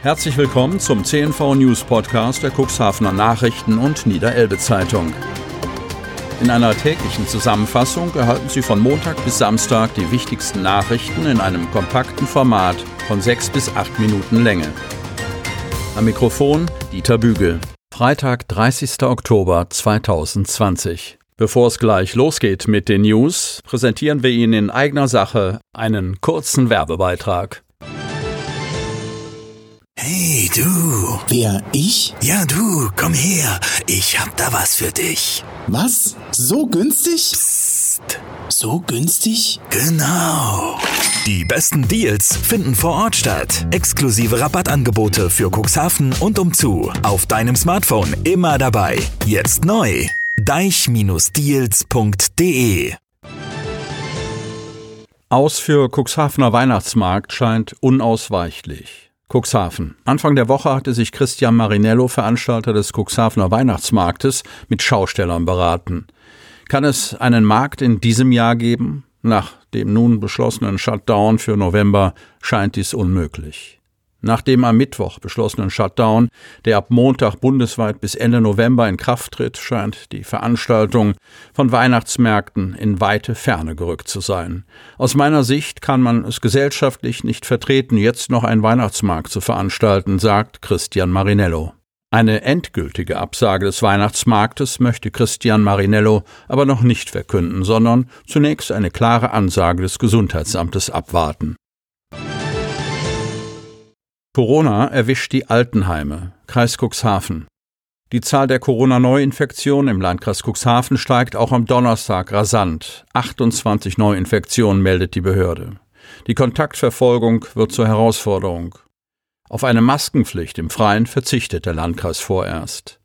Herzlich willkommen zum CNV News Podcast der Cuxhavener Nachrichten und Niederelbe Zeitung. In einer täglichen Zusammenfassung erhalten Sie von Montag bis Samstag die wichtigsten Nachrichten in einem kompakten Format von sechs bis acht Minuten Länge. Am Mikrofon Dieter Bügel. Freitag, 30. Oktober 2020. Bevor es gleich losgeht mit den News, präsentieren wir Ihnen in eigener Sache einen kurzen Werbebeitrag. Hey du. Wer, ich? Ja du, komm her. Ich hab da was für dich. Was? So günstig? Psst. So günstig? Genau. Die besten Deals finden vor Ort statt. Exklusive Rabattangebote für Cuxhaven und umzu. Auf deinem Smartphone immer dabei. Jetzt neu. deich-deals.de Aus für Cuxhavener Weihnachtsmarkt scheint unausweichlich. Cuxhaven. Anfang der Woche hatte sich Christian Marinello, Veranstalter des Cuxhavener Weihnachtsmarktes, mit Schaustellern beraten. Kann es einen Markt in diesem Jahr geben? Nach dem nun beschlossenen Shutdown für November scheint dies unmöglich. Nach dem am Mittwoch beschlossenen Shutdown, der ab Montag bundesweit bis Ende November in Kraft tritt, scheint die Veranstaltung von Weihnachtsmärkten in weite Ferne gerückt zu sein. Aus meiner Sicht kann man es gesellschaftlich nicht vertreten, jetzt noch einen Weihnachtsmarkt zu veranstalten, sagt Christian Marinello. Eine endgültige Absage des Weihnachtsmarktes möchte Christian Marinello aber noch nicht verkünden, sondern zunächst eine klare Ansage des Gesundheitsamtes abwarten. Corona erwischt die Altenheime. Kreis Cuxhaven. Die Zahl der Corona-Neuinfektionen im Landkreis Cuxhaven steigt auch am Donnerstag rasant. 28 Neuinfektionen meldet die Behörde. Die Kontaktverfolgung wird zur Herausforderung. Auf eine Maskenpflicht im Freien verzichtet der Landkreis vorerst.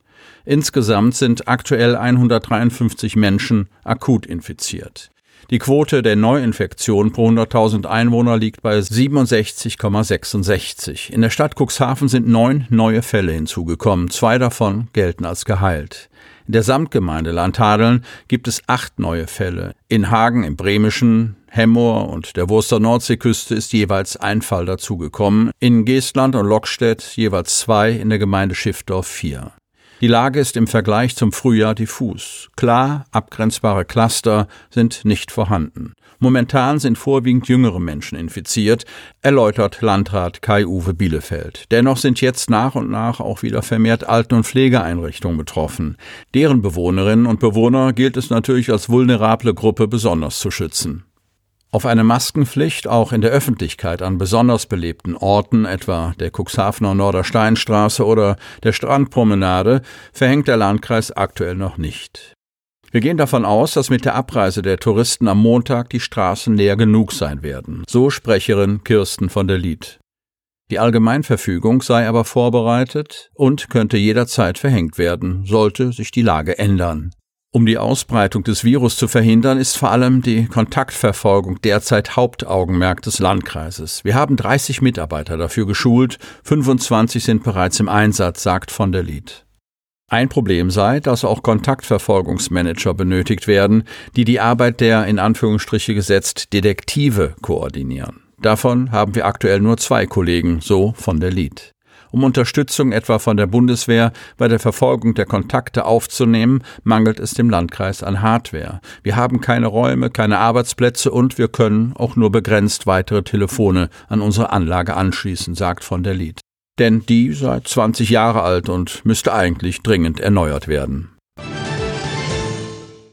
Insgesamt sind aktuell 153 Menschen akut infiziert. Die Quote der Neuinfektion pro 100.000 Einwohner liegt bei 67,66. In der Stadt Cuxhaven sind neun neue Fälle hinzugekommen. Zwei davon gelten als geheilt. In der Samtgemeinde Landhadeln gibt es acht neue Fälle. In Hagen im Bremischen, Hemmoor und der Wurster Nordseeküste ist jeweils ein Fall dazugekommen. In Geestland und Lockstedt jeweils zwei, in der Gemeinde Schiffdorf vier. Die Lage ist im Vergleich zum Frühjahr diffus. Klar abgrenzbare Cluster sind nicht vorhanden. Momentan sind vorwiegend jüngere Menschen infiziert, erläutert Landrat Kai-Uwe Bielefeld. Dennoch sind jetzt nach und nach auch wieder vermehrt Alten- und Pflegeeinrichtungen betroffen. Deren Bewohnerinnen und Bewohner gilt es natürlich als vulnerable Gruppe besonders zu schützen. Auf eine Maskenpflicht auch in der Öffentlichkeit an besonders belebten Orten, etwa der Cuxhavener Nordersteinstraße oder der Strandpromenade, verhängt der Landkreis aktuell noch nicht. Wir gehen davon aus, dass mit der Abreise der Touristen am Montag die Straßen leer genug sein werden, so Sprecherin Kirsten von der Lied. Die Allgemeinverfügung sei aber vorbereitet und könnte jederzeit verhängt werden, sollte sich die Lage ändern. Um die Ausbreitung des Virus zu verhindern, ist vor allem die Kontaktverfolgung derzeit Hauptaugenmerk des Landkreises. Wir haben 30 Mitarbeiter dafür geschult, 25 sind bereits im Einsatz, sagt von der Lied. Ein Problem sei, dass auch Kontaktverfolgungsmanager benötigt werden, die die Arbeit der in Anführungsstriche gesetzt Detektive koordinieren. Davon haben wir aktuell nur zwei Kollegen, so von der Lied um Unterstützung etwa von der Bundeswehr bei der Verfolgung der Kontakte aufzunehmen, mangelt es dem Landkreis an Hardware. Wir haben keine Räume, keine Arbeitsplätze und wir können auch nur begrenzt weitere Telefone an unsere Anlage anschließen, sagt von der Lied. Denn die sei 20 Jahre alt und müsste eigentlich dringend erneuert werden.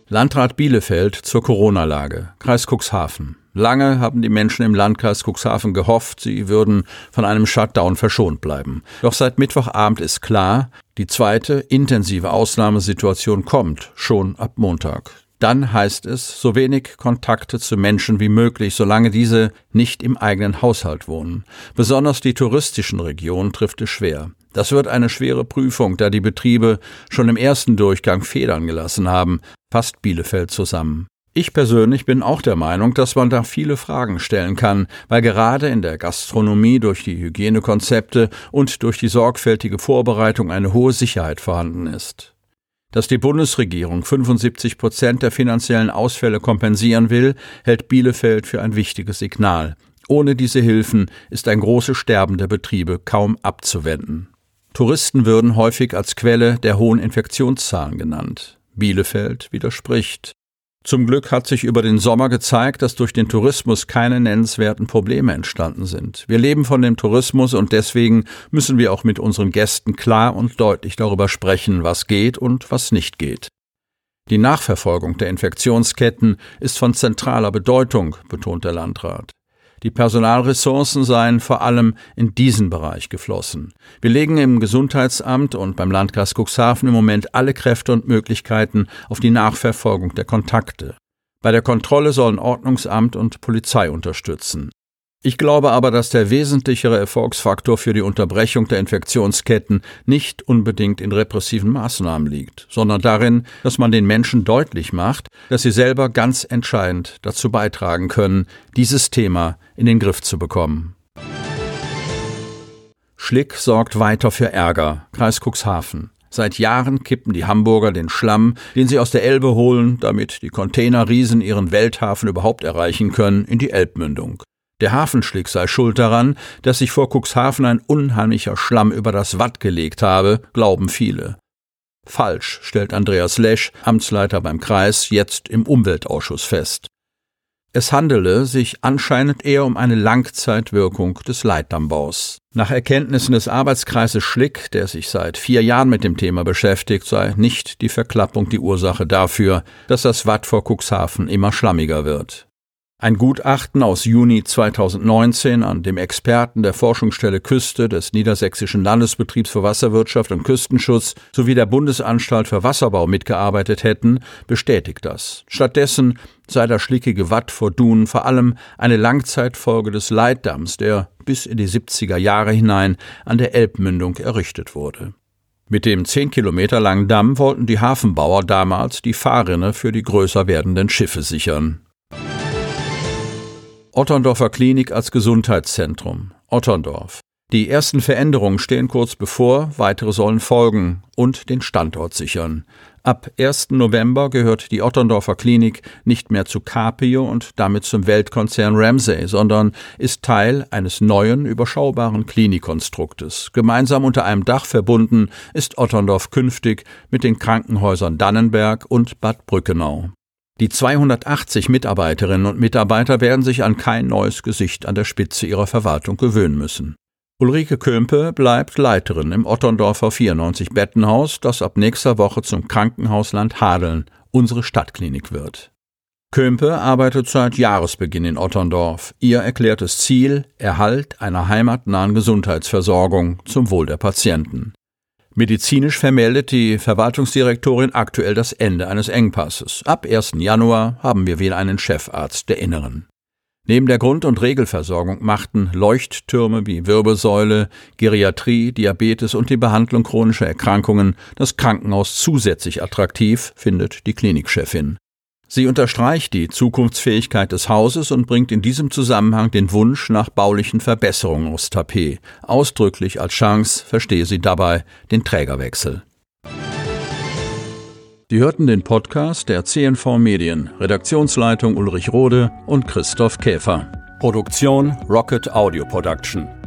Landrat Bielefeld zur Corona-Lage. Kreis Cuxhaven. Lange haben die Menschen im Landkreis Cuxhaven gehofft, sie würden von einem Shutdown verschont bleiben. Doch seit Mittwochabend ist klar, die zweite intensive Ausnahmesituation kommt schon ab Montag. Dann heißt es, so wenig Kontakte zu Menschen wie möglich, solange diese nicht im eigenen Haushalt wohnen. Besonders die touristischen Regionen trifft es schwer. Das wird eine schwere Prüfung, da die Betriebe schon im ersten Durchgang Federn gelassen haben, fasst Bielefeld zusammen. Ich persönlich bin auch der Meinung, dass man da viele Fragen stellen kann, weil gerade in der Gastronomie durch die Hygienekonzepte und durch die sorgfältige Vorbereitung eine hohe Sicherheit vorhanden ist. Dass die Bundesregierung 75 Prozent der finanziellen Ausfälle kompensieren will, hält Bielefeld für ein wichtiges Signal. Ohne diese Hilfen ist ein großes Sterben der Betriebe kaum abzuwenden. Touristen würden häufig als Quelle der hohen Infektionszahlen genannt. Bielefeld widerspricht. Zum Glück hat sich über den Sommer gezeigt, dass durch den Tourismus keine nennenswerten Probleme entstanden sind. Wir leben von dem Tourismus und deswegen müssen wir auch mit unseren Gästen klar und deutlich darüber sprechen, was geht und was nicht geht. Die Nachverfolgung der Infektionsketten ist von zentraler Bedeutung, betont der Landrat. Die Personalressourcen seien vor allem in diesen Bereich geflossen. Wir legen im Gesundheitsamt und beim Landkreis Cuxhaven im Moment alle Kräfte und Möglichkeiten auf die Nachverfolgung der Kontakte. Bei der Kontrolle sollen Ordnungsamt und Polizei unterstützen. Ich glaube aber, dass der wesentlichere Erfolgsfaktor für die Unterbrechung der Infektionsketten nicht unbedingt in repressiven Maßnahmen liegt, sondern darin, dass man den Menschen deutlich macht, dass sie selber ganz entscheidend dazu beitragen können, dieses Thema in den Griff zu bekommen. Schlick sorgt weiter für Ärger. Kreis Cuxhaven. Seit Jahren kippen die Hamburger den Schlamm, den sie aus der Elbe holen, damit die Containerriesen ihren Welthafen überhaupt erreichen können, in die Elbmündung. Der Hafenschlick sei schuld daran, dass sich vor Cuxhaven ein unheimlicher Schlamm über das Watt gelegt habe, glauben viele. Falsch, stellt Andreas Lesch, Amtsleiter beim Kreis, jetzt im Umweltausschuss fest. Es handele sich anscheinend eher um eine Langzeitwirkung des Leitdammbaus. Nach Erkenntnissen des Arbeitskreises Schlick, der sich seit vier Jahren mit dem Thema beschäftigt, sei nicht die Verklappung die Ursache dafür, dass das Watt vor Cuxhaven immer schlammiger wird. Ein Gutachten aus Juni 2019, an dem Experten der Forschungsstelle Küste des Niedersächsischen Landesbetriebs für Wasserwirtschaft und Küstenschutz sowie der Bundesanstalt für Wasserbau mitgearbeitet hätten, bestätigt das. Stattdessen sei der schlickige Watt vor Dunen vor allem eine Langzeitfolge des Leitdamms, der bis in die 70er Jahre hinein an der Elbmündung errichtet wurde. Mit dem zehn Kilometer langen Damm wollten die Hafenbauer damals die Fahrrinne für die größer werdenden Schiffe sichern. Otterndorfer Klinik als Gesundheitszentrum. Otterndorf. Die ersten Veränderungen stehen kurz bevor, weitere sollen folgen und den Standort sichern. Ab 1. November gehört die Otterndorfer Klinik nicht mehr zu Capio und damit zum Weltkonzern Ramsay, sondern ist Teil eines neuen, überschaubaren Klinikkonstruktes. Gemeinsam unter einem Dach verbunden ist Otterndorf künftig mit den Krankenhäusern Dannenberg und Bad Brückenau. Die 280 Mitarbeiterinnen und Mitarbeiter werden sich an kein neues Gesicht an der Spitze ihrer Verwaltung gewöhnen müssen. Ulrike Kömpe bleibt Leiterin im Otterndorfer 94 Bettenhaus, das ab nächster Woche zum Krankenhausland Hadeln, unsere Stadtklinik wird. Kömpe arbeitet seit Jahresbeginn in Otterndorf. Ihr erklärtes Ziel Erhalt einer heimatnahen Gesundheitsversorgung zum Wohl der Patienten. Medizinisch vermeldet die Verwaltungsdirektorin aktuell das Ende eines Engpasses. Ab 1. Januar haben wir wieder einen Chefarzt der Inneren. Neben der Grund- und Regelversorgung machten Leuchttürme wie Wirbelsäule, Geriatrie, Diabetes und die Behandlung chronischer Erkrankungen das Krankenhaus zusätzlich attraktiv, findet die Klinikchefin. Sie unterstreicht die Zukunftsfähigkeit des Hauses und bringt in diesem Zusammenhang den Wunsch nach baulichen Verbesserungen aufs Tapet. Ausdrücklich als Chance verstehe sie dabei den Trägerwechsel. Sie hörten den Podcast der CNV Medien, Redaktionsleitung Ulrich Rode und Christoph Käfer. Produktion Rocket Audio Production.